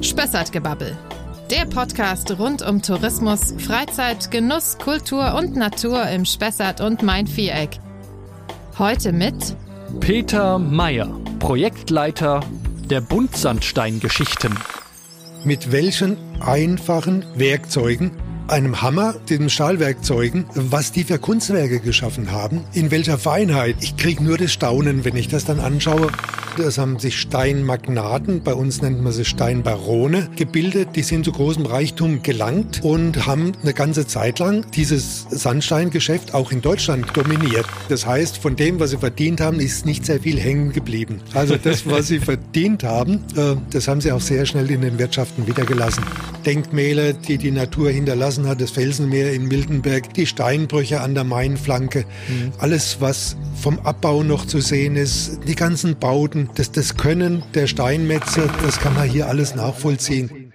Spessartgebabbel. Der Podcast rund um Tourismus, Freizeit, Genuss, Kultur und Natur im Spessart und Main-Viereck. Heute mit Peter Meyer, Projektleiter der Buntsandstein-Geschichten. Mit welchen einfachen Werkzeugen einem Hammer, den Stahlwerkzeugen, was die für Kunstwerke geschaffen haben, in welcher Feinheit. Ich kriege nur das Staunen, wenn ich das dann anschaue. Das haben sich Steinmagnaten, bei uns nennt man sie Steinbarone, gebildet. Die sind zu großem Reichtum gelangt und haben eine ganze Zeit lang dieses Sandsteingeschäft auch in Deutschland dominiert. Das heißt, von dem, was sie verdient haben, ist nicht sehr viel hängen geblieben. Also das, was sie verdient haben, äh, das haben sie auch sehr schnell in den Wirtschaften wiedergelassen. Denkmäler, die die Natur hinterlassen hat, das Felsenmeer in Miltenberg, die Steinbrüche an der Mainflanke, mhm. alles, was vom Abbau noch zu sehen ist, die ganzen Bauten, das, das Können der Steinmetze, das kann man hier alles nachvollziehen.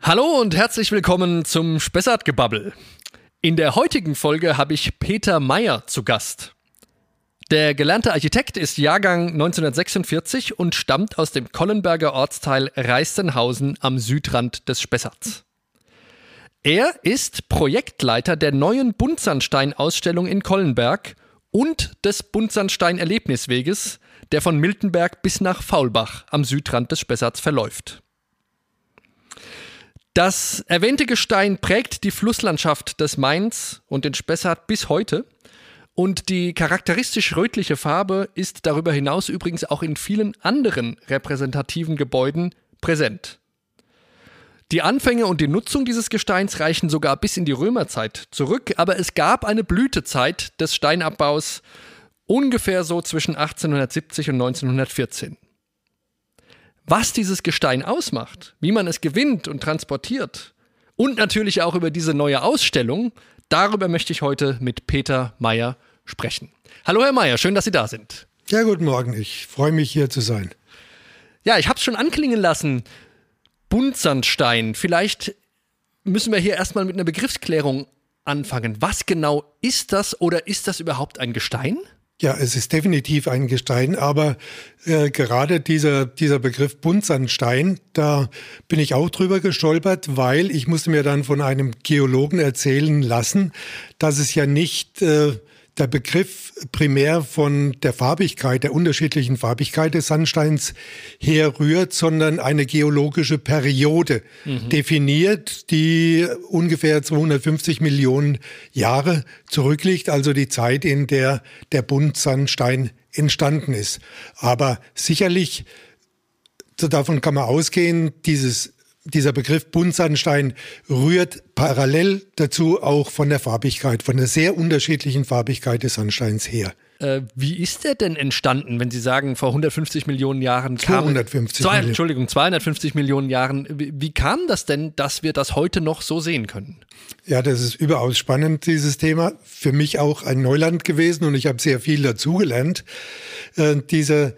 Hallo und herzlich willkommen zum Spessartgebabbel. In der heutigen Folge habe ich Peter Meyer zu Gast. Der gelernte Architekt ist Jahrgang 1946 und stammt aus dem Kollenberger Ortsteil Reistenhausen am Südrand des Spessarts. Er ist Projektleiter der neuen Buntsandstein-Ausstellung in Kollenberg und des Buntsandstein-Erlebnisweges, der von Miltenberg bis nach Faulbach am Südrand des Spessarts verläuft. Das erwähnte Gestein prägt die Flusslandschaft des Mains und den Spessart bis heute und die charakteristisch rötliche Farbe ist darüber hinaus übrigens auch in vielen anderen repräsentativen Gebäuden präsent. Die Anfänge und die Nutzung dieses Gesteins reichen sogar bis in die Römerzeit zurück, aber es gab eine Blütezeit des Steinabbaus ungefähr so zwischen 1870 und 1914. Was dieses Gestein ausmacht, wie man es gewinnt und transportiert und natürlich auch über diese neue Ausstellung, darüber möchte ich heute mit Peter Meyer sprechen. Hallo Herr Meyer, schön, dass Sie da sind. Ja, guten Morgen, ich freue mich hier zu sein. Ja, ich habe es schon anklingen lassen. Buntsandstein, vielleicht müssen wir hier erstmal mit einer Begriffsklärung anfangen. Was genau ist das oder ist das überhaupt ein Gestein? Ja, es ist definitiv ein Gestein, aber äh, gerade dieser, dieser Begriff Buntsandstein, da bin ich auch drüber gestolpert, weil ich musste mir dann von einem Geologen erzählen lassen, dass es ja nicht äh, der Begriff primär von der Farbigkeit, der unterschiedlichen Farbigkeit des Sandsteins herrührt, sondern eine geologische Periode mhm. definiert, die ungefähr 250 Millionen Jahre zurückliegt, also die Zeit, in der der Buntsandstein entstanden ist. Aber sicherlich, davon kann man ausgehen, dieses dieser Begriff Buntsandstein rührt parallel dazu auch von der Farbigkeit, von der sehr unterschiedlichen Farbigkeit des Sandsteins her. Äh, wie ist der denn entstanden, wenn Sie sagen, vor 150 Millionen Jahren kam. 250 zwei, Entschuldigung, 250 Millionen Jahren. Wie, wie kam das denn, dass wir das heute noch so sehen können? Ja, das ist überaus spannend, dieses Thema. Für mich auch ein Neuland gewesen und ich habe sehr viel dazugelernt. Äh, diese,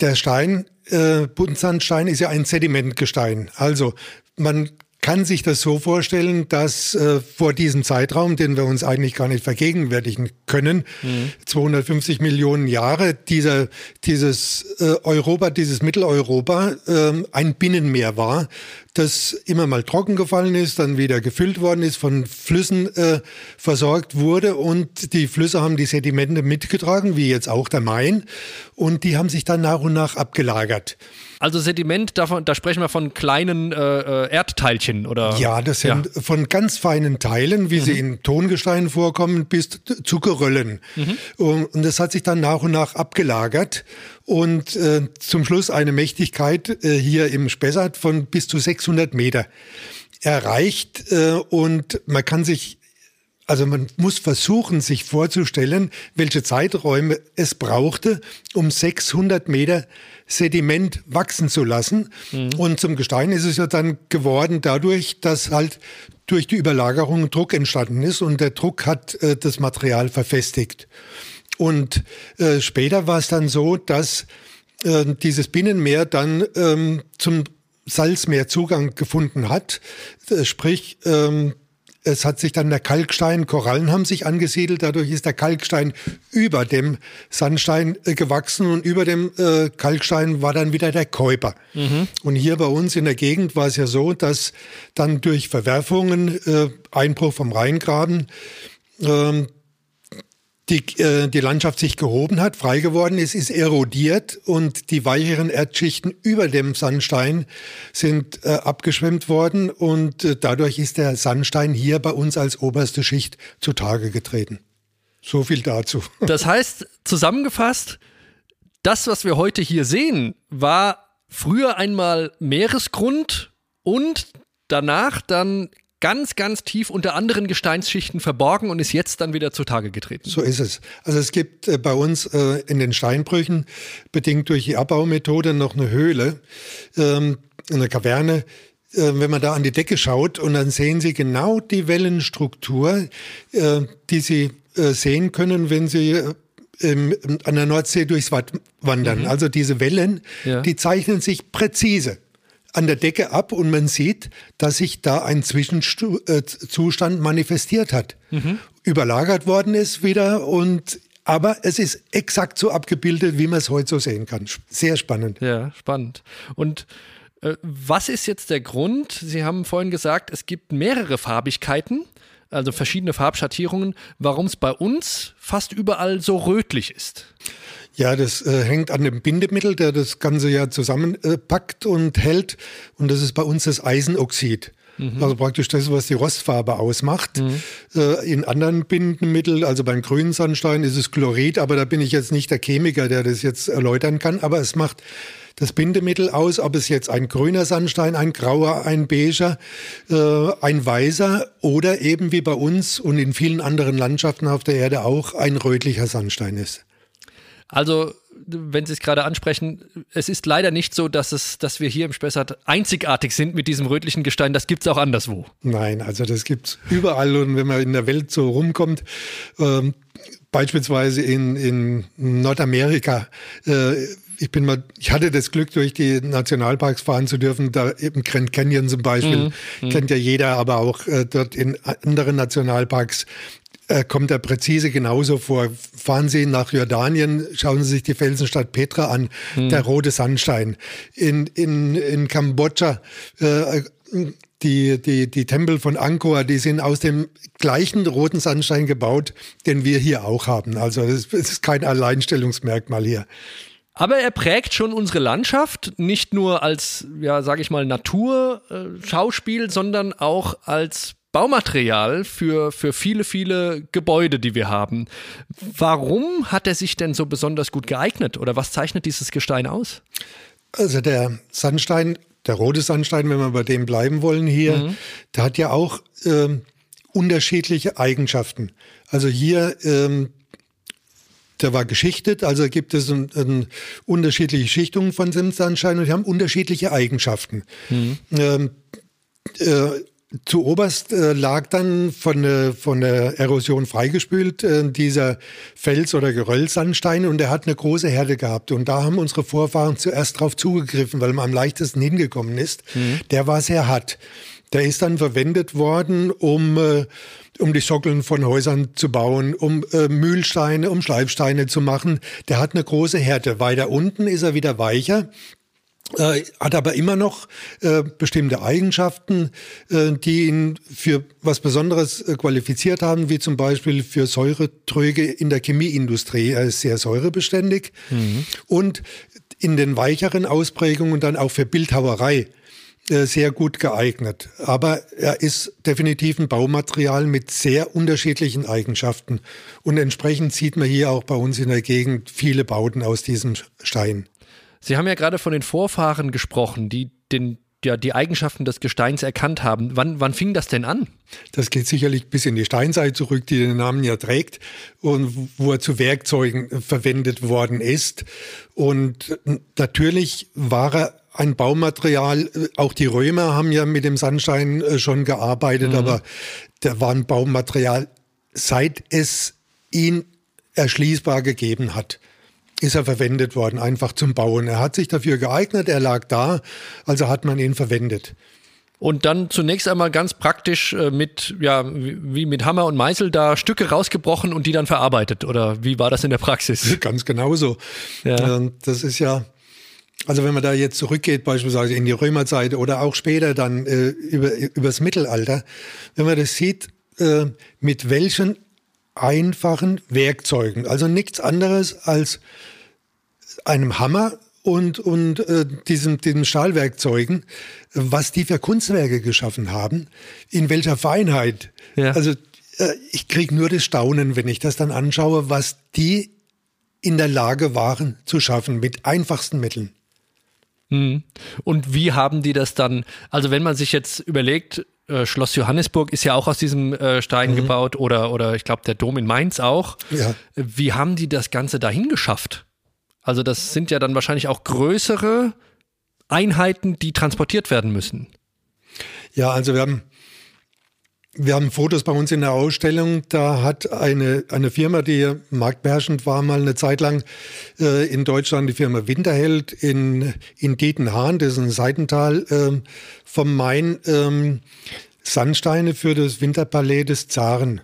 der Stein äh, Buntsandstein ist ja ein Sedimentgestein. Also man kann sich das so vorstellen, dass äh, vor diesem Zeitraum, den wir uns eigentlich gar nicht vergegenwärtigen können, mhm. 250 Millionen Jahre, dieser, dieses äh, Europa, dieses Mitteleuropa äh, ein Binnenmeer war, das immer mal trocken gefallen ist, dann wieder gefüllt worden ist, von Flüssen äh, versorgt wurde und die Flüsse haben die Sedimente mitgetragen, wie jetzt auch der Main, und die haben sich dann nach und nach abgelagert. Also Sediment, davon, da sprechen wir von kleinen äh, äh, Erdteilchen, oder? Ja, das sind ja. von ganz feinen Teilen, wie mhm. sie in Tongesteinen vorkommen, bis zu Geröllen. Mhm. Und das hat sich dann nach und nach abgelagert und äh, zum Schluss eine Mächtigkeit äh, hier im Spessart von bis zu 600 Meter erreicht äh, und man kann sich also man muss versuchen, sich vorzustellen, welche Zeiträume es brauchte, um 600 Meter Sediment wachsen zu lassen. Mhm. Und zum Gestein ist es ja dann geworden dadurch, dass halt durch die Überlagerung Druck entstanden ist und der Druck hat äh, das Material verfestigt. Und äh, später war es dann so, dass äh, dieses Binnenmeer dann ähm, zum Salzmeer Zugang gefunden hat. Äh, sprich, ähm, es hat sich dann der Kalkstein, Korallen haben sich angesiedelt, dadurch ist der Kalkstein über dem Sandstein äh, gewachsen und über dem äh, Kalkstein war dann wieder der Käuper. Mhm. Und hier bei uns in der Gegend war es ja so, dass dann durch Verwerfungen, äh, Einbruch vom Rheingraben, ähm, die, äh, die Landschaft sich gehoben hat, frei geworden ist, ist erodiert und die weicheren Erdschichten über dem Sandstein sind äh, abgeschwemmt worden und äh, dadurch ist der Sandstein hier bei uns als oberste Schicht zutage getreten. So viel dazu. Das heißt, zusammengefasst, das, was wir heute hier sehen, war früher einmal Meeresgrund und danach dann ganz, ganz tief unter anderen Gesteinsschichten verborgen und ist jetzt dann wieder zutage getreten. So ist es. Also es gibt äh, bei uns äh, in den Steinbrüchen, bedingt durch die Abbaumethode, noch eine Höhle, ähm, eine Kaverne, äh, wenn man da an die Decke schaut und dann sehen Sie genau die Wellenstruktur, äh, die Sie äh, sehen können, wenn Sie an der Nordsee durchs Watt wandern. Mhm. Also diese Wellen, ja. die zeichnen sich präzise an der Decke ab und man sieht, dass sich da ein Zwischenzustand manifestiert hat. Mhm. Überlagert worden ist wieder und aber es ist exakt so abgebildet, wie man es heute so sehen kann. Sehr spannend. Ja, spannend. Und äh, was ist jetzt der Grund? Sie haben vorhin gesagt, es gibt mehrere Farbigkeiten, also verschiedene Farbschattierungen, warum es bei uns fast überall so rötlich ist. Ja, das äh, hängt an dem Bindemittel, der das Ganze ja zusammenpackt äh, und hält. Und das ist bei uns das Eisenoxid. Mhm. Also praktisch das, was die Rostfarbe ausmacht. Mhm. Äh, in anderen Bindemitteln, also beim grünen Sandstein ist es Chlorid, aber da bin ich jetzt nicht der Chemiker, der das jetzt erläutern kann. Aber es macht das Bindemittel aus, ob es jetzt ein grüner Sandstein, ein grauer, ein beiger, äh, ein weißer oder eben wie bei uns und in vielen anderen Landschaften auf der Erde auch ein rötlicher Sandstein ist. Also, wenn Sie es gerade ansprechen, es ist leider nicht so, dass, es, dass wir hier im Spessart einzigartig sind mit diesem rötlichen Gestein. Das gibt es auch anderswo. Nein, also das gibt es überall. Und wenn man in der Welt so rumkommt, ähm, beispielsweise in, in Nordamerika, äh, ich bin mal, ich hatte das Glück, durch die Nationalparks fahren zu dürfen. Da eben Grand Canyon zum Beispiel mhm. kennt ja jeder, aber auch äh, dort in anderen Nationalparks kommt er präzise genauso vor. Fahren Sie nach Jordanien, schauen Sie sich die Felsenstadt Petra an, hm. der rote Sandstein. In, in, in Kambodscha, äh, die, die, die Tempel von Angkor, die sind aus dem gleichen roten Sandstein gebaut, den wir hier auch haben. Also das ist kein Alleinstellungsmerkmal hier. Aber er prägt schon unsere Landschaft, nicht nur als, ja, sage ich mal, Naturschauspiel, sondern auch als Baumaterial für, für viele, viele Gebäude, die wir haben. Warum hat er sich denn so besonders gut geeignet oder was zeichnet dieses Gestein aus? Also der Sandstein, der rote Sandstein, wenn wir bei dem bleiben wollen hier, mhm. der hat ja auch ähm, unterschiedliche Eigenschaften. Also hier ähm, der war geschichtet, also gibt es ein, ein, unterschiedliche Schichtungen von dem Sandstein und die haben unterschiedliche Eigenschaften. Mhm. Ähm, äh, zu oberst äh, lag dann von, äh, von der Erosion freigespült äh, dieser Fels- oder Geröllsandstein und er hat eine große Herde gehabt. Und da haben unsere Vorfahren zuerst drauf zugegriffen, weil man am leichtesten hingekommen ist. Mhm. Der war sehr hart. Der ist dann verwendet worden, um, äh, um die Sockeln von Häusern zu bauen, um äh, Mühlsteine, um Schleifsteine zu machen. Der hat eine große Härte. Weiter unten ist er wieder weicher. Äh, hat aber immer noch äh, bestimmte Eigenschaften, äh, die ihn für was Besonderes äh, qualifiziert haben, wie zum Beispiel für Säuretröge in der Chemieindustrie. Er ist sehr säurebeständig mhm. und in den weicheren Ausprägungen dann auch für Bildhauerei äh, sehr gut geeignet. Aber er ist definitiv ein Baumaterial mit sehr unterschiedlichen Eigenschaften. Und entsprechend sieht man hier auch bei uns in der Gegend viele Bauten aus diesem Stein. Sie haben ja gerade von den Vorfahren gesprochen, die den ja, die Eigenschaften des Gesteins erkannt haben. Wann, wann fing das denn an? Das geht sicherlich bis in die Steinzeit zurück, die den Namen ja trägt und wo er zu Werkzeugen verwendet worden ist. Und natürlich war er ein Baumaterial. Auch die Römer haben ja mit dem Sandstein äh, schon gearbeitet, mhm. aber der war ein Baumaterial, seit es ihn erschließbar gegeben hat ist er verwendet worden, einfach zum Bauen. Er hat sich dafür geeignet, er lag da, also hat man ihn verwendet. und dann zunächst einmal ganz praktisch äh, mit, ja, wie mit Hammer und Meißel da Stücke rausgebrochen und die dann verarbeitet. Oder wie war das in der Praxis? Ganz genauso. Ja. Ähm, das ist ja, also wenn man da jetzt zurückgeht, beispielsweise in die Römerzeit oder auch später dann äh, über, übers Mittelalter, wenn man das sieht, äh, mit welchen einfachen Werkzeugen, also nichts anderes als einem Hammer und, und äh, diesem, diesem Stahlwerkzeugen, was die für Kunstwerke geschaffen haben, in welcher Feinheit. Ja. Also äh, ich kriege nur das Staunen, wenn ich das dann anschaue, was die in der Lage waren zu schaffen mit einfachsten Mitteln. Mhm. Und wie haben die das dann, also wenn man sich jetzt überlegt, äh, Schloss Johannesburg ist ja auch aus diesem äh, Stein mhm. gebaut oder, oder ich glaube der Dom in Mainz auch. Ja. Wie haben die das Ganze dahin geschafft? Also das sind ja dann wahrscheinlich auch größere Einheiten, die transportiert werden müssen. Ja, also wir haben, wir haben Fotos bei uns in der Ausstellung. Da hat eine, eine Firma, die marktbeherrschend war, mal eine Zeit lang äh, in Deutschland, die Firma Winterheld in, in Dietenhahn, das ist ein Seitental äh, vom Main, äh, Sandsteine für das Winterpalais des Zaren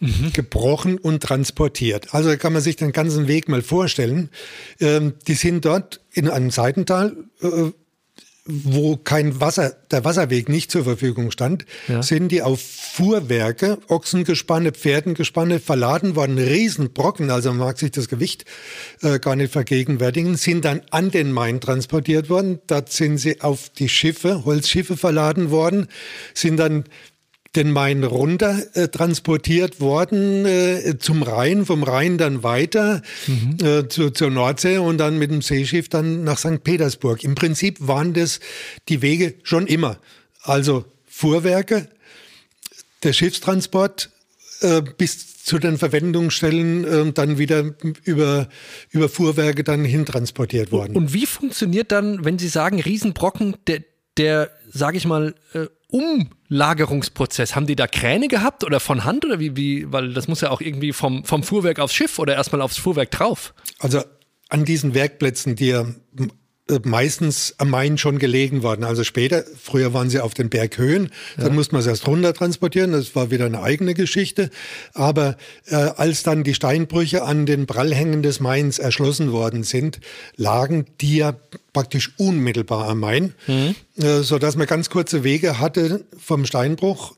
mhm. gebrochen und transportiert. Also kann man sich den ganzen Weg mal vorstellen. Ähm, die sind dort in einem Seitental, äh, wo kein Wasser, der Wasserweg nicht zur Verfügung stand, ja. sind die auf Fuhrwerke, Ochsengespanne, Pferdengespanne verladen worden, Riesenbrocken, also man mag sich das Gewicht äh, gar nicht vergegenwärtigen, sind dann an den Main transportiert worden. Dort sind sie auf die Schiffe, Holzschiffe verladen worden, sind dann den Main runter äh, transportiert worden äh, zum Rhein, vom Rhein dann weiter mhm. äh, zu, zur Nordsee und dann mit dem Seeschiff dann nach St. Petersburg. Im Prinzip waren das die Wege schon immer. Also Fuhrwerke, der Schiffstransport äh, bis zu den Verwendungsstellen äh, dann wieder über, über Fuhrwerke dann hintransportiert worden. Und wie funktioniert dann, wenn Sie sagen Riesenbrocken, der, der sage ich mal, äh, Umlagerungsprozess? Haben die da Kräne gehabt oder von Hand oder wie, wie, weil das muss ja auch irgendwie vom, vom Fuhrwerk aufs Schiff oder erstmal aufs Fuhrwerk drauf? Also an diesen Werkplätzen, die ja meistens am Main schon gelegen waren. Also später, früher waren sie auf den Berghöhen, dann ja. musste man es erst runter transportieren, das war wieder eine eigene Geschichte. Aber äh, als dann die Steinbrüche an den Prallhängen des Mains erschlossen worden sind, lagen die ja praktisch unmittelbar am Main, mhm. äh, sodass man ganz kurze Wege hatte vom Steinbruch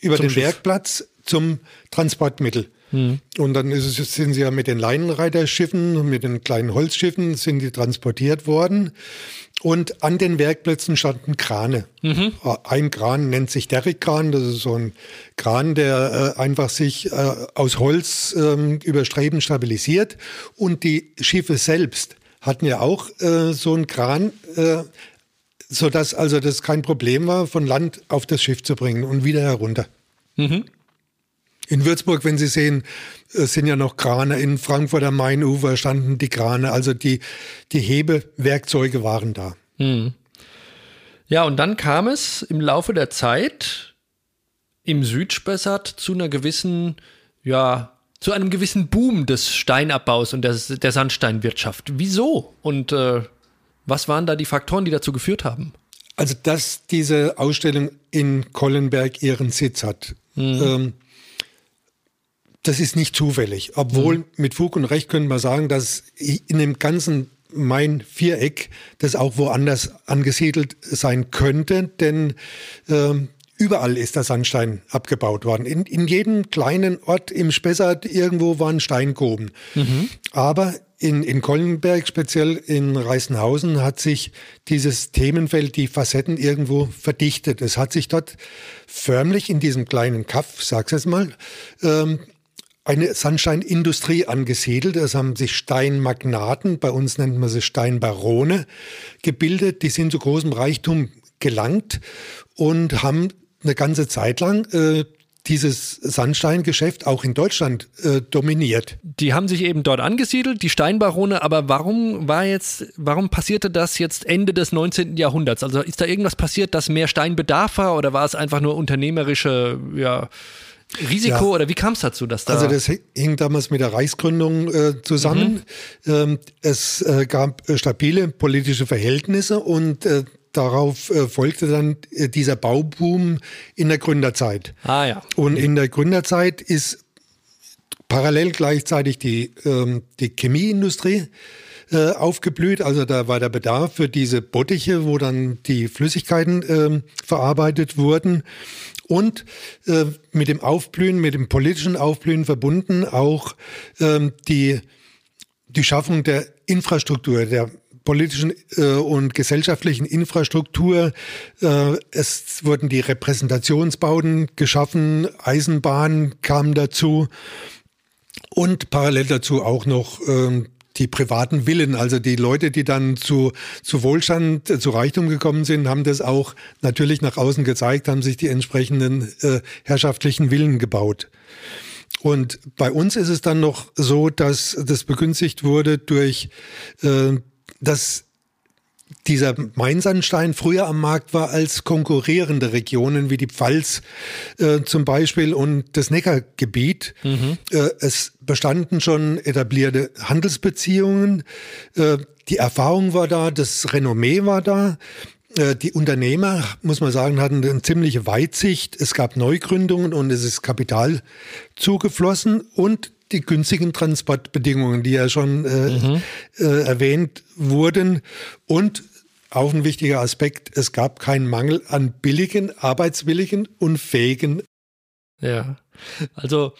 über zum den Schiff. Bergplatz zum Transportmittel. Mhm. Und dann es, sind sie ja mit den Leinenreiterschiffen, mit den kleinen Holzschiffen, sind die transportiert worden. Und an den Werkplätzen standen Krane. Mhm. Ein Kran nennt sich Derrickkran. Das ist so ein Kran, der äh, einfach sich äh, aus Holz äh, über Streben stabilisiert. Und die Schiffe selbst hatten ja auch äh, so einen Kran, äh, sodass also das kein Problem war, von Land auf das Schiff zu bringen und wieder herunter. Mhm. In Würzburg, wenn Sie sehen, äh, sind ja noch Krane. In Frankfurt am Mainufer standen die Krane. Also die, die Hebewerkzeuge waren da. Hm. Ja, und dann kam es im Laufe der Zeit im Südspessart zu einer gewissen, ja, zu einem gewissen Boom des Steinabbaus und des, der Sandsteinwirtschaft. Wieso? Und äh, was waren da die Faktoren, die dazu geführt haben? Also, dass diese Ausstellung in Kollenberg ihren Sitz hat. Mhm. Ähm, das ist nicht zufällig. Obwohl mhm. mit Fug und Recht könnte man sagen, dass in dem ganzen Main-Viereck das auch woanders angesiedelt sein könnte, denn ähm, überall ist der Sandstein abgebaut worden. In, in jedem kleinen Ort im Spessart irgendwo waren Steingruben. Mhm. Aber in, in Kollenberg, speziell in Reißenhausen, hat sich dieses Themenfeld, die Facetten irgendwo verdichtet. Es hat sich dort förmlich in diesem kleinen Kaff, sag's jetzt mal, ähm, eine Sandsteinindustrie angesiedelt. Es haben sich Steinmagnaten, bei uns nennt man sie Steinbarone, gebildet. Die sind zu großem Reichtum gelangt und haben eine ganze Zeit lang äh, dieses Sandsteingeschäft auch in Deutschland äh, dominiert. Die haben sich eben dort angesiedelt, die Steinbarone, aber warum war jetzt, warum passierte das jetzt Ende des 19. Jahrhunderts? Also ist da irgendwas passiert, dass mehr Steinbedarf war oder war es einfach nur unternehmerische, ja, Risiko ja. oder wie kam es dazu, dass da. Also das hing damals mit der Reichsgründung äh, zusammen. Mhm. Ähm, es äh, gab äh, stabile politische Verhältnisse und äh, darauf äh, folgte dann äh, dieser Bauboom in der Gründerzeit. Ah ja. Und in der Gründerzeit ist parallel gleichzeitig die, ähm, die Chemieindustrie äh, aufgeblüht. Also da war der Bedarf für diese Bottiche, wo dann die Flüssigkeiten ähm, verarbeitet wurden. Und äh, mit dem Aufblühen, mit dem politischen Aufblühen verbunden auch ähm, die, die Schaffung der Infrastruktur, der politischen äh, und gesellschaftlichen Infrastruktur. Äh, es wurden die Repräsentationsbauten geschaffen, Eisenbahn kam dazu und parallel dazu auch noch ähm, die privaten Villen, also die Leute, die dann zu, zu Wohlstand, zu Reichtum gekommen sind, haben das auch natürlich nach außen gezeigt, haben sich die entsprechenden äh, herrschaftlichen Villen gebaut. Und bei uns ist es dann noch so, dass das begünstigt wurde durch äh, das dieser Mainsandstein früher am Markt war als konkurrierende Regionen wie die Pfalz äh, zum Beispiel und das Neckargebiet. Mhm. Äh, es bestanden schon etablierte Handelsbeziehungen. Äh, die Erfahrung war da, das Renommee war da. Äh, die Unternehmer, muss man sagen, hatten eine ziemliche Weitsicht. Es gab Neugründungen und es ist Kapital zugeflossen und die günstigen Transportbedingungen, die ja schon äh, mhm. äh, erwähnt wurden. Und auch ein wichtiger Aspekt, es gab keinen Mangel an billigen, arbeitswilligen und fähigen. Ja, also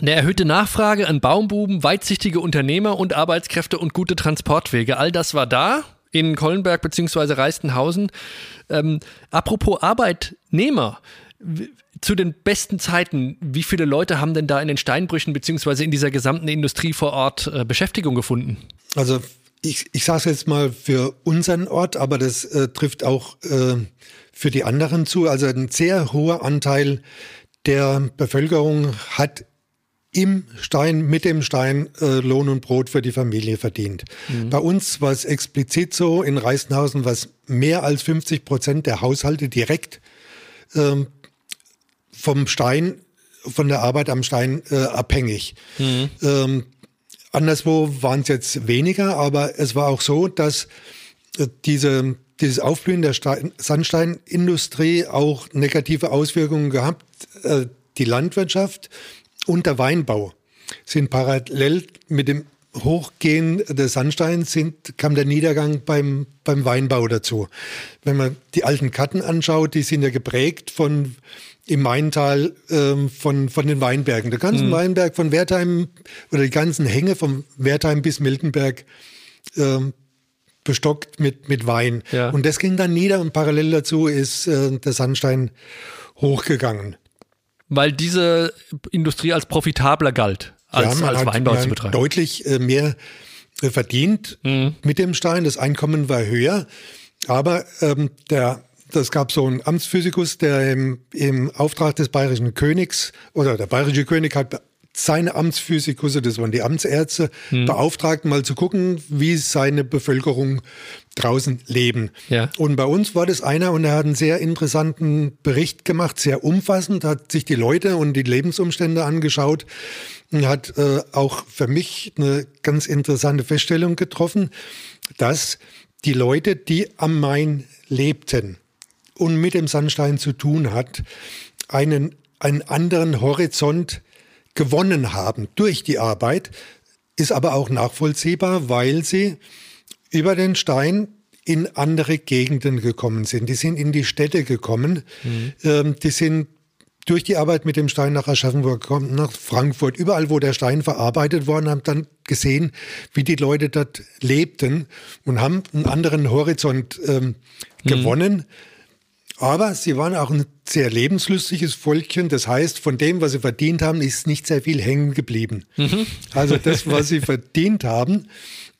eine erhöhte Nachfrage an Baumbuben, weitsichtige Unternehmer und Arbeitskräfte und gute Transportwege. All das war da in Kollenberg bzw. Reistenhausen. Ähm, apropos Arbeitnehmer, zu den besten Zeiten, wie viele Leute haben denn da in den Steinbrüchen bzw. in dieser gesamten Industrie vor Ort äh, Beschäftigung gefunden? Also ich, ich sage es jetzt mal für unseren Ort, aber das äh, trifft auch äh, für die anderen zu. Also ein sehr hoher Anteil der Bevölkerung hat im Stein, mit dem Stein äh, Lohn und Brot für die Familie verdient. Mhm. Bei uns war es explizit so, in Reistenhausen was mehr als 50 Prozent der Haushalte direkt ähm, vom Stein, von der Arbeit am Stein äh, abhängig. Mhm. Ähm, anderswo waren es jetzt weniger, aber es war auch so, dass äh, diese, dieses Aufblühen der Stein, Sandsteinindustrie auch negative Auswirkungen gehabt. Äh, die Landwirtschaft und der Weinbau sind parallel mit dem Hochgehen des Sandsteins sind, kam der Niedergang beim, beim Weinbau dazu. Wenn man die alten Karten anschaut, die sind ja geprägt von im Maintal ähm, von, von den Weinbergen. Der ganze mhm. Weinberg von Wertheim oder die ganzen Hänge von Wertheim bis Miltenberg ähm, bestockt mit, mit Wein. Ja. Und das ging dann nieder und parallel dazu ist äh, der Sandstein hochgegangen. Weil diese Industrie als profitabler galt, als, ja, als Weinbau zu betreiben. Deutlich äh, mehr äh, verdient mhm. mit dem Stein. Das Einkommen war höher. Aber ähm, der das gab so einen Amtsphysikus, der im, im Auftrag des bayerischen Königs oder der bayerische König hat seine Amtsphysikusse, das waren die Amtsärzte, hm. beauftragt, mal zu gucken, wie seine Bevölkerung draußen leben. Ja. Und bei uns war das einer und er hat einen sehr interessanten Bericht gemacht, sehr umfassend, hat sich die Leute und die Lebensumstände angeschaut und hat äh, auch für mich eine ganz interessante Feststellung getroffen, dass die Leute, die am Main lebten, und mit dem Sandstein zu tun hat, einen, einen anderen Horizont gewonnen haben durch die Arbeit, ist aber auch nachvollziehbar, weil sie über den Stein in andere Gegenden gekommen sind. Die sind in die Städte gekommen. Mhm. Ähm, die sind durch die Arbeit mit dem Stein nach Aschaffenburg gekommen, nach Frankfurt, überall, wo der Stein verarbeitet worden, haben dann gesehen, wie die Leute dort lebten und haben einen anderen Horizont ähm, mhm. gewonnen. Aber sie waren auch ein sehr lebenslustiges Volkchen. Das heißt, von dem, was sie verdient haben, ist nicht sehr viel hängen geblieben. Mhm. Also das, was sie verdient haben,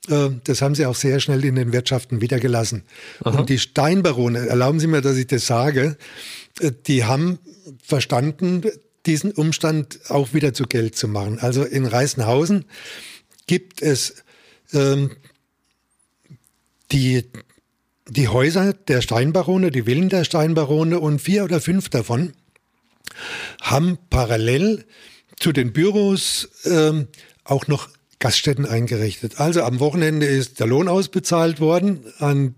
äh, das haben sie auch sehr schnell in den Wirtschaften wieder gelassen. Und die Steinbarone, erlauben Sie mir, dass ich das sage, äh, die haben verstanden, diesen Umstand auch wieder zu Geld zu machen. Also in Reißenhausen gibt es ähm, die die Häuser der Steinbarone, die Villen der Steinbarone und vier oder fünf davon haben parallel zu den Büros ähm, auch noch Gaststätten eingerichtet. Also am Wochenende ist der Lohn ausbezahlt worden an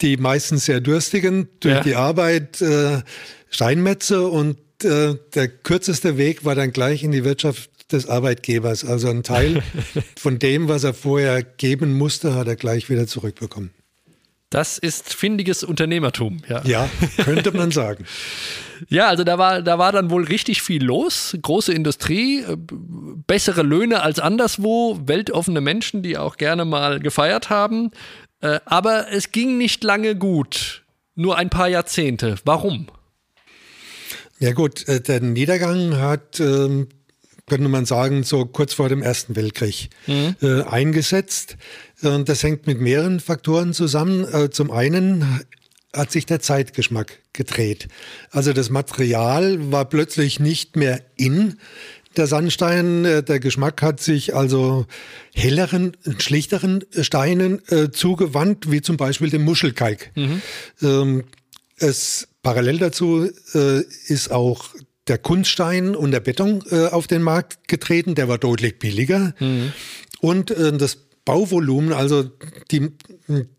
die meistens sehr durstigen durch ja. die Arbeit äh, Steinmetze und äh, der kürzeste Weg war dann gleich in die Wirtschaft des Arbeitgebers. Also ein Teil von dem, was er vorher geben musste, hat er gleich wieder zurückbekommen. Das ist findiges Unternehmertum, ja. Ja, könnte man sagen. ja, also da war, da war dann wohl richtig viel los. Große Industrie, äh, bessere Löhne als anderswo, weltoffene Menschen, die auch gerne mal gefeiert haben. Äh, aber es ging nicht lange gut. Nur ein paar Jahrzehnte. Warum? Ja gut, äh, der Niedergang hat ähm, könnte man sagen, so kurz vor dem Ersten Weltkrieg mhm. eingesetzt. Und das hängt mit mehreren Faktoren zusammen. Äh, zum einen hat sich der Zeitgeschmack gedreht. Also das Material war plötzlich nicht mehr in. Der Sandstein, äh, der Geschmack hat sich also helleren, schlichteren Steinen äh, zugewandt, wie zum Beispiel dem Muschelkalk. Mhm. Ähm, es parallel dazu äh, ist auch der Kunststein und der Beton äh, auf den Markt getreten. Der war deutlich billiger. Mhm. Und das Bauvolumen, also die,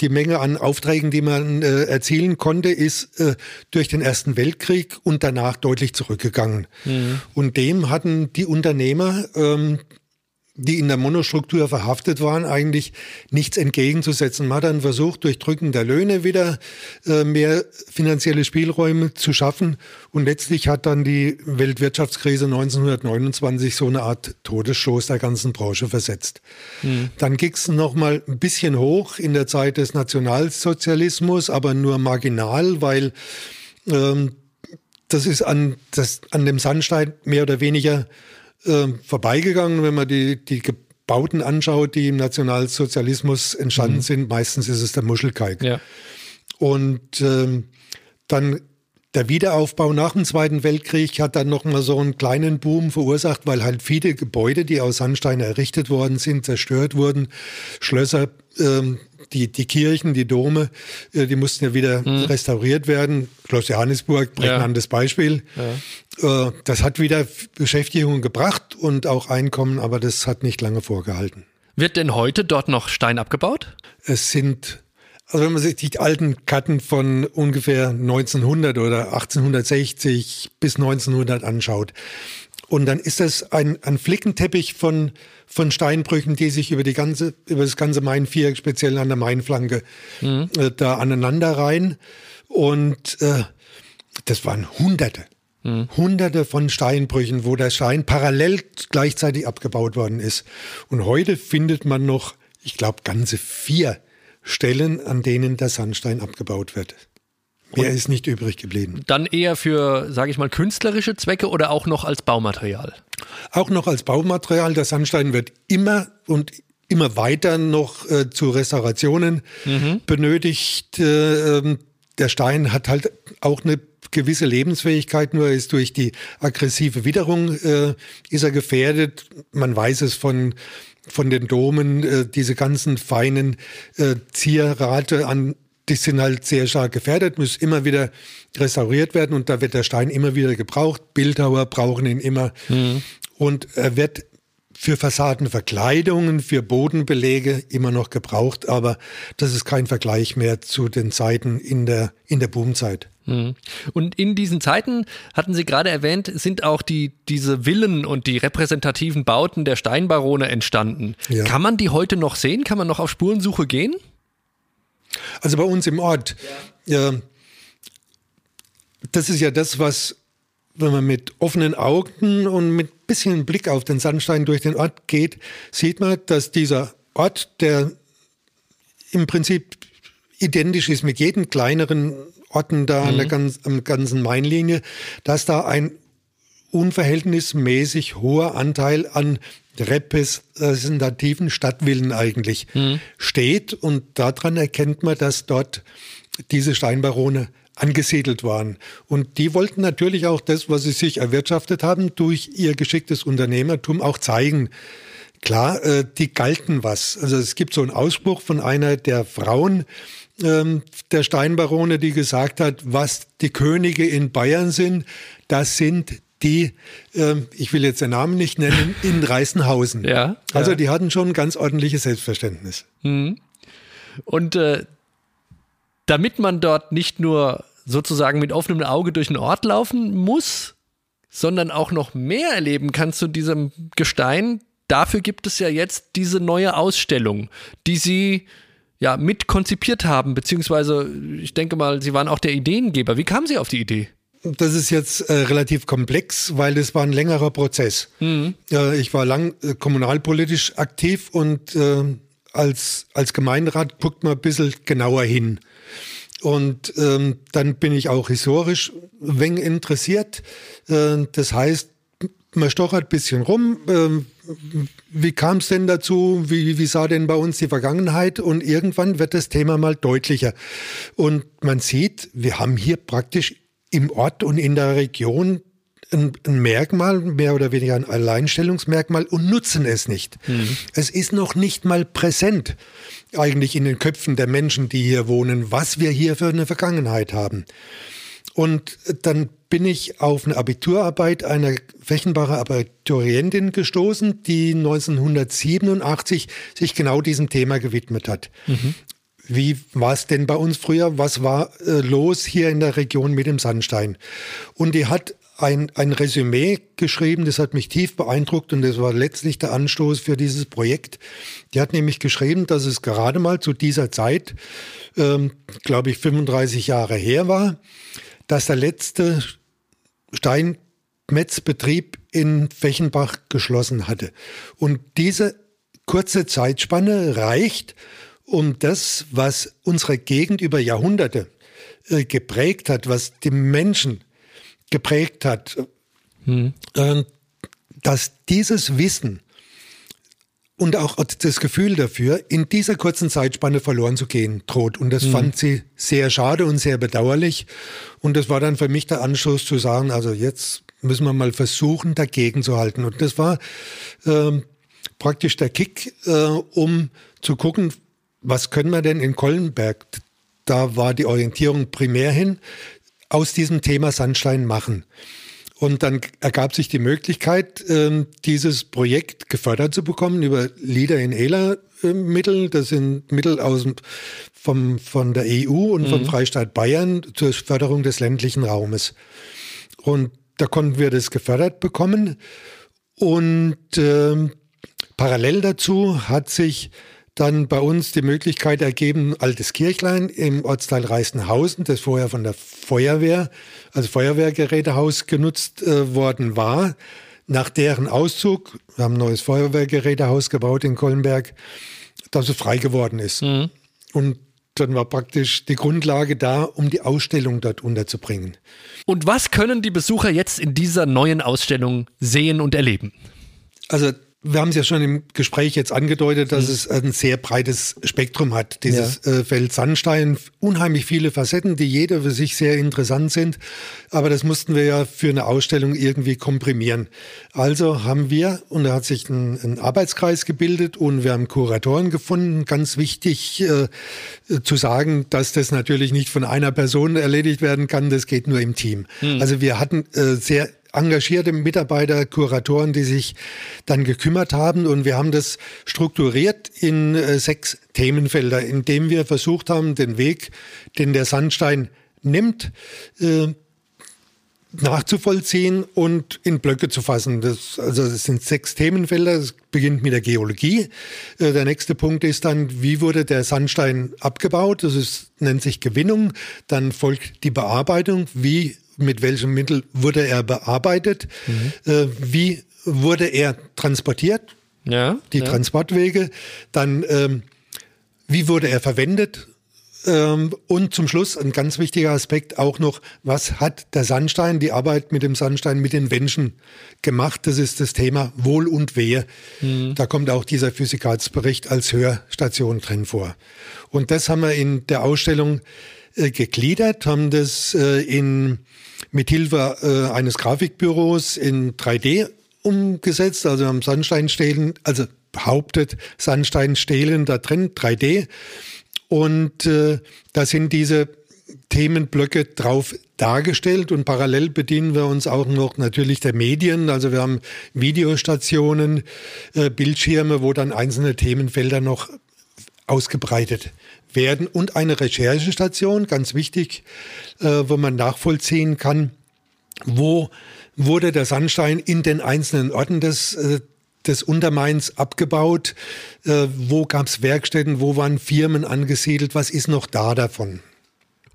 die Menge an Aufträgen, die man äh, erzielen konnte, ist äh, durch den Ersten Weltkrieg und danach deutlich zurückgegangen. Mhm. Und dem hatten die Unternehmer ähm, die in der Monostruktur verhaftet waren, eigentlich nichts entgegenzusetzen. Man hat dann versucht, durch Drücken der Löhne wieder äh, mehr finanzielle Spielräume zu schaffen. Und letztlich hat dann die Weltwirtschaftskrise 1929 so eine Art Todesstoß der ganzen Branche versetzt. Mhm. Dann ging es nochmal ein bisschen hoch in der Zeit des Nationalsozialismus, aber nur marginal, weil ähm, das ist an, das, an dem Sandstein mehr oder weniger äh, vorbeigegangen, wenn man die, die Bauten anschaut, die im Nationalsozialismus entstanden mhm. sind. Meistens ist es der Muschelkalk. Ja. Und ähm, dann der Wiederaufbau nach dem Zweiten Weltkrieg hat dann nochmal so einen kleinen Boom verursacht, weil halt viele Gebäude, die aus Sandstein errichtet worden sind, zerstört wurden. Schlösser, ähm, die, die Kirchen, die Dome, äh, die mussten ja wieder mhm. restauriert werden. Schloss Johannesburg, prägnantes ja. Beispiel. Ja. Äh, das hat wieder Beschäftigung gebracht und auch Einkommen, aber das hat nicht lange vorgehalten. Wird denn heute dort noch Stein abgebaut? Es sind also wenn man sich die alten Karten von ungefähr 1900 oder 1860 bis 1900 anschaut, und dann ist das ein, ein Flickenteppich von, von Steinbrüchen, die sich über, die ganze, über das ganze Mainviereck, speziell an der Mainflanke, mhm. äh, da aneinander rein. Und äh, das waren Hunderte. Mhm. Hunderte von Steinbrüchen, wo der Stein parallel gleichzeitig abgebaut worden ist. Und heute findet man noch, ich glaube, ganze vier Stellen, an denen der Sandstein abgebaut wird. Mehr ist nicht übrig geblieben. Dann eher für, sage ich mal, künstlerische Zwecke oder auch noch als Baumaterial? Auch noch als Baumaterial. Der Sandstein wird immer und immer weiter noch äh, zu Restaurationen mhm. benötigt. Äh, ähm, der Stein hat halt auch eine gewisse Lebensfähigkeit, nur ist durch die aggressive Witterung äh, ist er gefährdet. Man weiß es von von den Domen, äh, diese ganzen feinen äh, Zierrate an, die sind halt sehr stark gefährdet, müssen immer wieder restauriert werden und da wird der Stein immer wieder gebraucht. Bildhauer brauchen ihn immer. Mhm. Und er wird für Fassadenverkleidungen, für Bodenbelege immer noch gebraucht, aber das ist kein Vergleich mehr zu den Zeiten in der, in der Boomzeit. Mhm. Und in diesen Zeiten, hatten Sie gerade erwähnt, sind auch die, diese Villen und die repräsentativen Bauten der Steinbarone entstanden. Ja. Kann man die heute noch sehen? Kann man noch auf Spurensuche gehen? Also bei uns im Ort, ja. ja das ist ja das, was, wenn man mit offenen Augen und mit bisschen Blick auf den Sandstein durch den Ort geht, sieht man, dass dieser Ort, der im Prinzip identisch ist mit jedem kleineren Orten da mhm. an der ganz, an ganzen Mainlinie, dass da ein unverhältnismäßig hoher Anteil an repräsentativen Stadtvillen eigentlich mhm. steht. Und daran erkennt man, dass dort diese Steinbarone angesiedelt waren. Und die wollten natürlich auch das, was sie sich erwirtschaftet haben, durch ihr geschicktes Unternehmertum auch zeigen. Klar, äh, die galten was. Also es gibt so einen Ausspruch von einer der Frauen, ähm, der Steinbarone, die gesagt hat, was die Könige in Bayern sind, das sind die, ähm, ich will jetzt den Namen nicht nennen, in Reißenhausen. Ja, also ja. die hatten schon ein ganz ordentliches Selbstverständnis. Mhm. Und äh, damit man dort nicht nur sozusagen mit offenem Auge durch den Ort laufen muss, sondern auch noch mehr erleben kann zu diesem Gestein. Dafür gibt es ja jetzt diese neue Ausstellung, die Sie ja mit konzipiert haben, beziehungsweise ich denke mal, Sie waren auch der Ideengeber. Wie kamen Sie auf die Idee? Das ist jetzt äh, relativ komplex, weil das war ein längerer Prozess. Mhm. Äh, ich war lang äh, kommunalpolitisch aktiv und äh, als, als Gemeinderat guckt man ein bisschen genauer hin. Und ähm, dann bin ich auch historisch wenig interessiert. Äh, das heißt, man stochert ein bisschen rum. Ähm, wie kam es denn dazu? Wie, wie sah denn bei uns die Vergangenheit? Und irgendwann wird das Thema mal deutlicher. Und man sieht, wir haben hier praktisch im Ort und in der Region ein, ein, Merkmal, mehr oder weniger ein Alleinstellungsmerkmal und nutzen es nicht. Mhm. Es ist noch nicht mal präsent eigentlich in den Köpfen der Menschen, die hier wohnen, was wir hier für eine Vergangenheit haben. Und dann bin ich auf eine Abiturarbeit einer Fechenbacher Abiturientin gestoßen, die 1987 sich genau diesem Thema gewidmet hat. Mhm. Wie war es denn bei uns früher? Was war äh, los hier in der Region mit dem Sandstein? Und die hat ein, ein Resümee geschrieben, das hat mich tief beeindruckt und das war letztlich der Anstoß für dieses Projekt. Die hat nämlich geschrieben, dass es gerade mal zu dieser Zeit, ähm, glaube ich, 35 Jahre her war, dass der letzte Steinmetzbetrieb in Fechenbach geschlossen hatte. Und diese kurze Zeitspanne reicht, um das, was unsere Gegend über Jahrhunderte äh, geprägt hat, was die Menschen geprägt hat, hm. äh, dass dieses Wissen und auch das Gefühl dafür in dieser kurzen Zeitspanne verloren zu gehen droht. Und das mhm. fand sie sehr schade und sehr bedauerlich. Und das war dann für mich der Anstoß zu sagen, also jetzt müssen wir mal versuchen, dagegen zu halten. Und das war äh, praktisch der Kick, äh, um zu gucken, was können wir denn in Kollenberg, da war die Orientierung primär hin, aus diesem Thema Sandstein machen. Und dann ergab sich die Möglichkeit, ähm, dieses Projekt gefördert zu bekommen über Leader in ELA Mittel. Das sind Mittel aus vom, von der EU und mhm. vom Freistaat Bayern zur Förderung des ländlichen Raumes. Und da konnten wir das gefördert bekommen. Und äh, parallel dazu hat sich dann bei uns die Möglichkeit ergeben, Altes Kirchlein im Ortsteil Reißenhausen, das vorher von der Feuerwehr, also Feuerwehrgerätehaus genutzt äh, worden war. Nach deren Auszug, wir haben ein neues Feuerwehrgerätehaus gebaut in Kollenberg, dass es frei geworden ist. Mhm. Und dann war praktisch die Grundlage da, um die Ausstellung dort unterzubringen. Und was können die Besucher jetzt in dieser neuen Ausstellung sehen und erleben? Also wir haben es ja schon im Gespräch jetzt angedeutet, dass mhm. es ein sehr breites Spektrum hat, dieses ja. Äh, Feld Sandstein. Unheimlich viele Facetten, die jeder für sich sehr interessant sind. Aber das mussten wir ja für eine Ausstellung irgendwie komprimieren. Also haben wir, und da hat sich ein, ein Arbeitskreis gebildet und wir haben Kuratoren gefunden. Ganz wichtig äh, zu sagen, dass das natürlich nicht von einer Person erledigt werden kann. Das geht nur im Team. Mhm. Also wir hatten äh, sehr engagierte Mitarbeiter, Kuratoren, die sich dann gekümmert haben. Und wir haben das strukturiert in äh, sechs Themenfelder, indem wir versucht haben, den Weg, den der Sandstein nimmt, äh, nachzuvollziehen und in Blöcke zu fassen. Das, also es sind sechs Themenfelder. Es beginnt mit der Geologie. Äh, der nächste Punkt ist dann, wie wurde der Sandstein abgebaut? Das ist, nennt sich Gewinnung. Dann folgt die Bearbeitung. Wie mit welchem Mittel wurde er bearbeitet, mhm. äh, wie wurde er transportiert, ja, die ja. Transportwege, dann ähm, wie wurde er verwendet ähm, und zum Schluss ein ganz wichtiger Aspekt auch noch, was hat der Sandstein, die Arbeit mit dem Sandstein mit den Menschen gemacht, das ist das Thema Wohl und Wehe. Mhm. Da kommt auch dieser Physikalsbericht als Hörstation drin vor. Und das haben wir in der Ausstellung äh, gegliedert, haben das äh, in mithilfe äh, eines Grafikbüros in 3D umgesetzt. Also haben Sandsteinstelen, also behauptet Sandsteinstelen da drin, 3D. Und äh, da sind diese Themenblöcke drauf dargestellt und parallel bedienen wir uns auch noch natürlich der Medien. Also wir haben Videostationen, äh, Bildschirme, wo dann einzelne Themenfelder noch ausgebreitet werden und eine Recherchestation, ganz wichtig, äh, wo man nachvollziehen kann, wo wurde der Sandstein in den einzelnen Orten des, äh, des Untermains abgebaut, äh, wo gab es Werkstätten, wo waren Firmen angesiedelt, was ist noch da davon?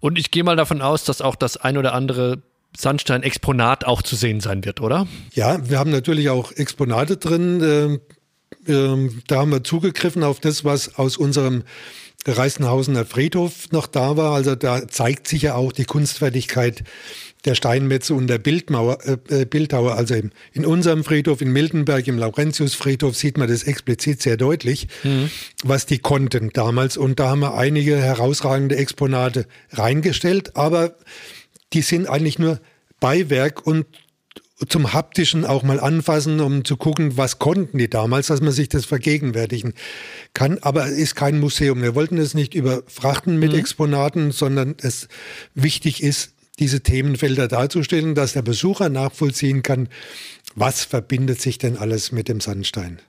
Und ich gehe mal davon aus, dass auch das ein oder andere Sandstein-Exponat auch zu sehen sein wird, oder? Ja, wir haben natürlich auch Exponate drin. Ähm, ähm, da haben wir zugegriffen auf das, was aus unserem Reißenhausener Friedhof noch da war. Also da zeigt sich ja auch die Kunstfertigkeit der Steinmetze und der Bildmauer, äh, äh Bildhauer. Also in, in, unserem Friedhof in Miltenberg, im Laurentiusfriedhof, sieht man das explizit sehr deutlich, mhm. was die konnten damals. Und da haben wir einige herausragende Exponate reingestellt, aber die sind eigentlich nur Beiwerk und zum haptischen auch mal anfassen, um zu gucken, was konnten die damals, dass man sich das vergegenwärtigen kann. Aber es ist kein Museum. Wir wollten es nicht überfrachten mit mhm. Exponaten, sondern es wichtig ist, diese Themenfelder darzustellen, dass der Besucher nachvollziehen kann, was verbindet sich denn alles mit dem Sandstein.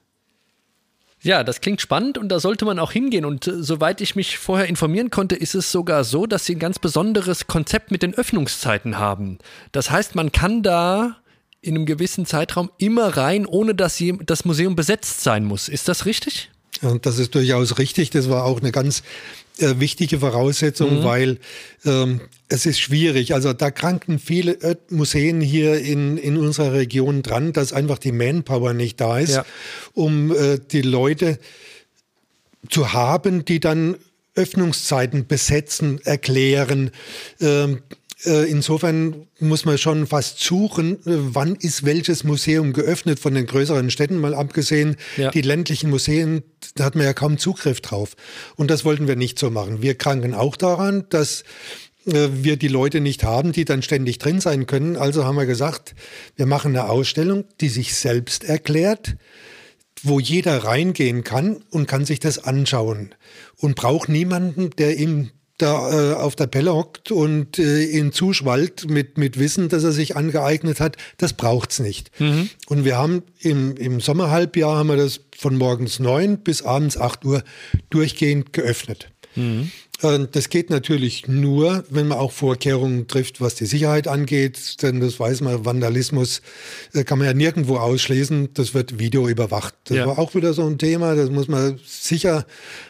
Ja, das klingt spannend und da sollte man auch hingehen. Und äh, soweit ich mich vorher informieren konnte, ist es sogar so, dass sie ein ganz besonderes Konzept mit den Öffnungszeiten haben. Das heißt, man kann da in einem gewissen Zeitraum immer rein, ohne dass das Museum besetzt sein muss. Ist das richtig? Und das ist durchaus richtig. Das war auch eine ganz äh, wichtige Voraussetzung, mhm. weil ähm, es ist schwierig. Also da kranken viele Museen hier in, in unserer Region dran, dass einfach die Manpower nicht da ist, ja. um äh, die Leute zu haben, die dann Öffnungszeiten besetzen, erklären. Ähm, äh, insofern muss man schon fast suchen, äh, wann ist welches Museum geöffnet von den größeren Städten, mal abgesehen. Ja. Die ländlichen Museen, da hat man ja kaum Zugriff drauf. Und das wollten wir nicht so machen. Wir kranken auch daran, dass äh, wir die Leute nicht haben, die dann ständig drin sein können. Also haben wir gesagt, wir machen eine Ausstellung, die sich selbst erklärt, wo jeder reingehen kann und kann sich das anschauen und braucht niemanden, der ihm da äh, auf der Pelle hockt und äh, ihn zuschwallt mit, mit Wissen, dass er sich angeeignet hat, das braucht's nicht. Mhm. Und wir haben im, im Sommerhalbjahr haben wir das von morgens neun bis abends acht Uhr durchgehend geöffnet. Mhm. Das geht natürlich nur, wenn man auch Vorkehrungen trifft, was die Sicherheit angeht, denn das weiß man, Vandalismus äh, kann man ja nirgendwo ausschließen, das wird Video überwacht. Das ja. war auch wieder so ein Thema, das muss man sicher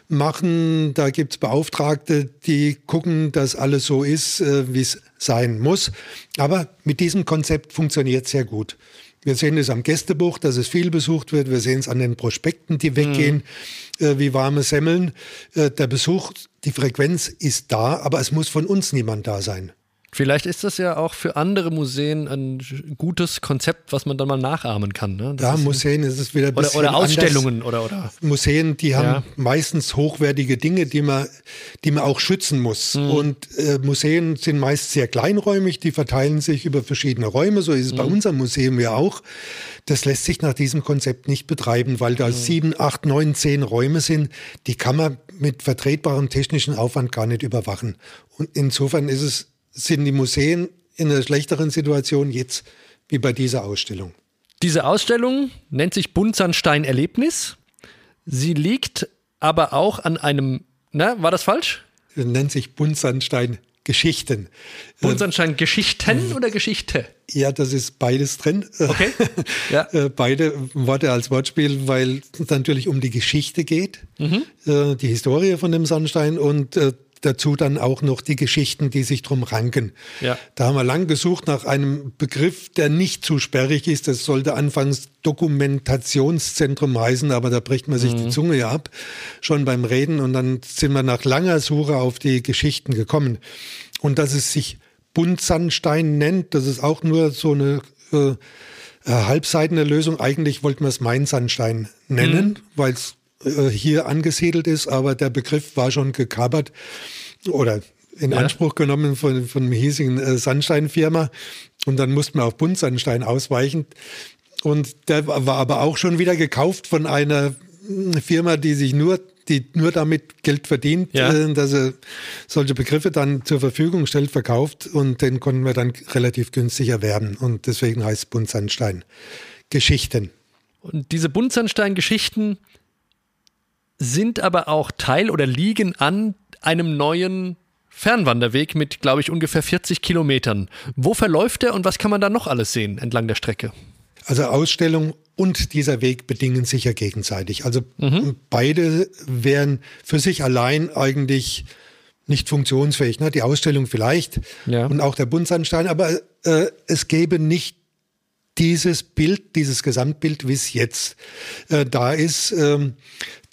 machen. Da gibt es Beauftragte, die gucken, dass alles so ist, äh, wie es sein muss. Aber mit diesem Konzept funktioniert sehr gut. Wir sehen es am Gästebuch, dass es viel besucht wird. Wir sehen es an den Prospekten, die weggehen, mhm. äh, wie warme Semmeln. Äh, der Besuch, die Frequenz ist da, aber es muss von uns niemand da sein. Vielleicht ist das ja auch für andere Museen ein gutes Konzept, was man dann mal nachahmen kann. Ne? ja, ist Museen ist es wieder ein bisschen Oder, oder Ausstellungen oder, oder. Museen, die haben ja. meistens hochwertige Dinge, die man, die man auch schützen muss. Mhm. Und äh, Museen sind meist sehr kleinräumig, die verteilen sich über verschiedene Räume. So ist es mhm. bei unserem Museum ja auch. Das lässt sich nach diesem Konzept nicht betreiben, weil da mhm. sieben, acht, neun, zehn Räume sind. Die kann man mit vertretbarem technischen Aufwand gar nicht überwachen. Und insofern ist es sind die Museen in einer schlechteren Situation jetzt wie bei dieser Ausstellung. Diese Ausstellung nennt sich Buntsandstein Erlebnis. Sie liegt aber auch an einem, na, war das falsch? Sie nennt sich Buntsandstein Geschichten. Buntsandstein Geschichten oder Geschichte? Ja, das ist beides drin. Okay. Ja. Äh, beide Worte als Wortspiel, weil es natürlich um die Geschichte geht, mhm. Äh, die Historie von dem Sandstein und äh, dazu dann auch noch die Geschichten, die sich drum ranken. Ja. Da haben wir lang gesucht nach einem Begriff, der nicht zu sperrig ist. Das sollte anfangs Dokumentationszentrum heißen, aber da bricht man sich mhm. die Zunge ja ab, schon beim Reden. Und dann sind wir nach langer Suche auf die Geschichten gekommen. Und dass es sich Buntsandstein nennt, das ist auch nur so eine äh, halbseitene Lösung. Eigentlich wollten wir es Mainsandstein nennen, mhm. weil es äh, hier angesiedelt ist, aber der Begriff war schon gekapert oder in ja. Anspruch genommen von, von einer hiesigen äh, Sandsteinfirma. Und dann mussten wir auf Buntsandstein ausweichen. Und der war aber auch schon wieder gekauft von einer Firma, die sich nur, die nur damit Geld verdient, ja. äh, dass er solche Begriffe dann zur Verfügung stellt, verkauft. Und den konnten wir dann relativ günstig erwerben. Und deswegen heißt Buntsandstein Geschichten. Und diese Buntsandstein-Geschichten sind aber auch Teil oder liegen an einem neuen Fernwanderweg mit, glaube ich, ungefähr 40 Kilometern. Wo verläuft der und was kann man da noch alles sehen entlang der Strecke? Also Ausstellung und dieser Weg bedingen sich ja gegenseitig. Also mhm. beide wären für sich allein eigentlich nicht funktionsfähig. Ne? Die Ausstellung vielleicht ja. und auch der Buntsandstein, aber äh, es gäbe nicht dieses Bild, dieses Gesamtbild, wie es jetzt äh, da ist. Ähm,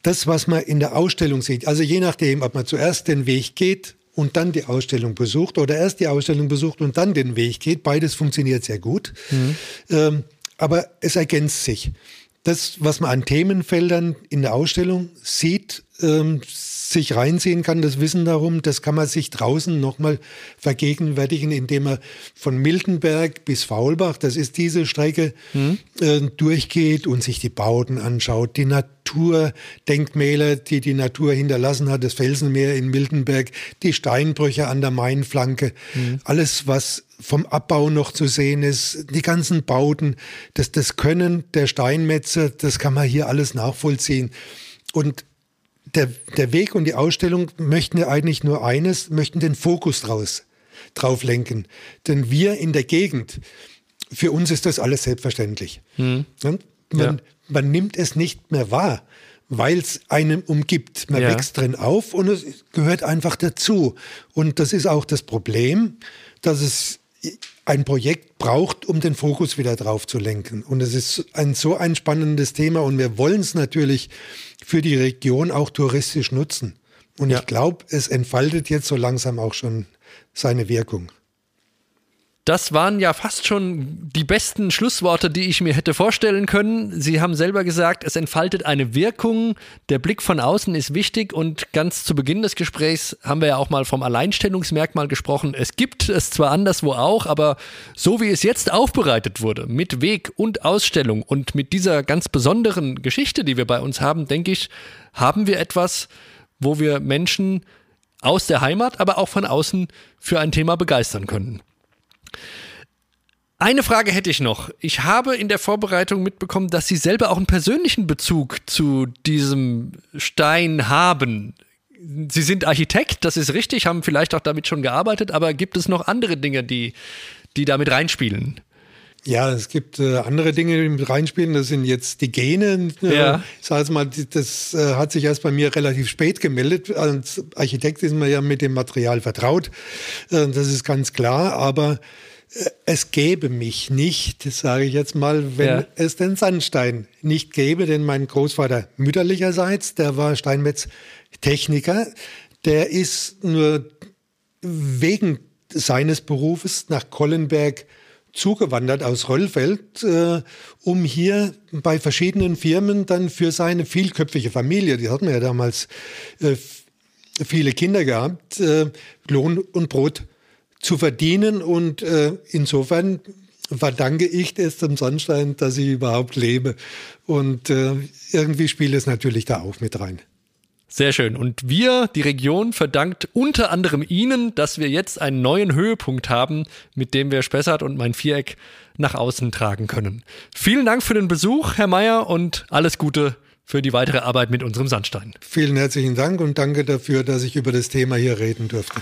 das, was man in der Ausstellung sieht, also je nachdem, ob man zuerst den Weg geht und dann die Ausstellung besucht oder erst die Ausstellung besucht und dann den Weg geht, beides funktioniert sehr gut. Mhm. Ähm, aber es ergänzt sich. Das, was man an Themenfeldern in der Ausstellung sieht, ähm, sich reinziehen kann, das Wissen darum, das kann man sich draußen nochmal vergegenwärtigen, indem man von Miltenberg bis Faulbach, das ist diese Strecke, mhm. äh, durchgeht und sich die Bauten anschaut, die Naturdenkmäler, die die Natur hinterlassen hat, das Felsenmeer in Miltenberg, die Steinbrüche an der Mainflanke, mhm. alles, was vom Abbau noch zu sehen ist, die ganzen Bauten, das, das Können der Steinmetze, das kann man hier alles nachvollziehen. Und der, der Weg und die Ausstellung möchten ja eigentlich nur eines, möchten den Fokus draus, drauf lenken. Denn wir in der Gegend, für uns ist das alles selbstverständlich. Hm. Man, ja. man nimmt es nicht mehr wahr, weil es einem umgibt. Man ja. wächst drin auf und es gehört einfach dazu. Und das ist auch das Problem, dass es ein Projekt braucht, um den Fokus wieder drauf zu lenken. Und es ist ein so ein spannendes Thema und wir wollen es natürlich für die Region auch touristisch nutzen. Und ja. ich glaube, es entfaltet jetzt so langsam auch schon seine Wirkung. Das waren ja fast schon die besten Schlussworte, die ich mir hätte vorstellen können. Sie haben selber gesagt, es entfaltet eine Wirkung. Der Blick von außen ist wichtig und ganz zu Beginn des Gesprächs haben wir ja auch mal vom Alleinstellungsmerkmal gesprochen. Es gibt es zwar anderswo auch, aber so wie es jetzt aufbereitet wurde, mit Weg und Ausstellung und mit dieser ganz besonderen Geschichte, die wir bei uns haben, denke ich, haben wir etwas, wo wir Menschen aus der Heimat, aber auch von außen für ein Thema begeistern können. Eine Frage hätte ich noch. Ich habe in der Vorbereitung mitbekommen, dass Sie selber auch einen persönlichen Bezug zu diesem Stein haben. Sie sind Architekt, das ist richtig, haben vielleicht auch damit schon gearbeitet, aber gibt es noch andere Dinge, die, die damit reinspielen? Ja, es gibt äh, andere Dinge, die mit reinspielen. Das sind jetzt die Gene. Äh, ja. Ich sage mal, das äh, hat sich erst bei mir relativ spät gemeldet. Als Architekt ist man ja mit dem Material vertraut. Äh, das ist ganz klar. Aber äh, es gäbe mich nicht, sage ich jetzt mal, wenn ja. es den Sandstein nicht gäbe. Denn mein Großvater mütterlicherseits, der war Steinmetz-Techniker. Der ist nur wegen seines Berufes nach Kollenberg zugewandert aus Rollfeld, äh, um hier bei verschiedenen Firmen dann für seine vielköpfige Familie, die hatten ja damals äh, viele Kinder gehabt, äh, Lohn und Brot zu verdienen. Und äh, insofern verdanke ich es dem Sonnenstein, dass ich überhaupt lebe. Und äh, irgendwie spielt es natürlich da auch mit rein. Sehr schön. Und wir, die Region, verdankt unter anderem Ihnen, dass wir jetzt einen neuen Höhepunkt haben, mit dem wir Spessart und mein Viereck nach außen tragen können. Vielen Dank für den Besuch, Herr Mayer, und alles Gute für die weitere Arbeit mit unserem Sandstein. Vielen herzlichen Dank und danke dafür, dass ich über das Thema hier reden durfte.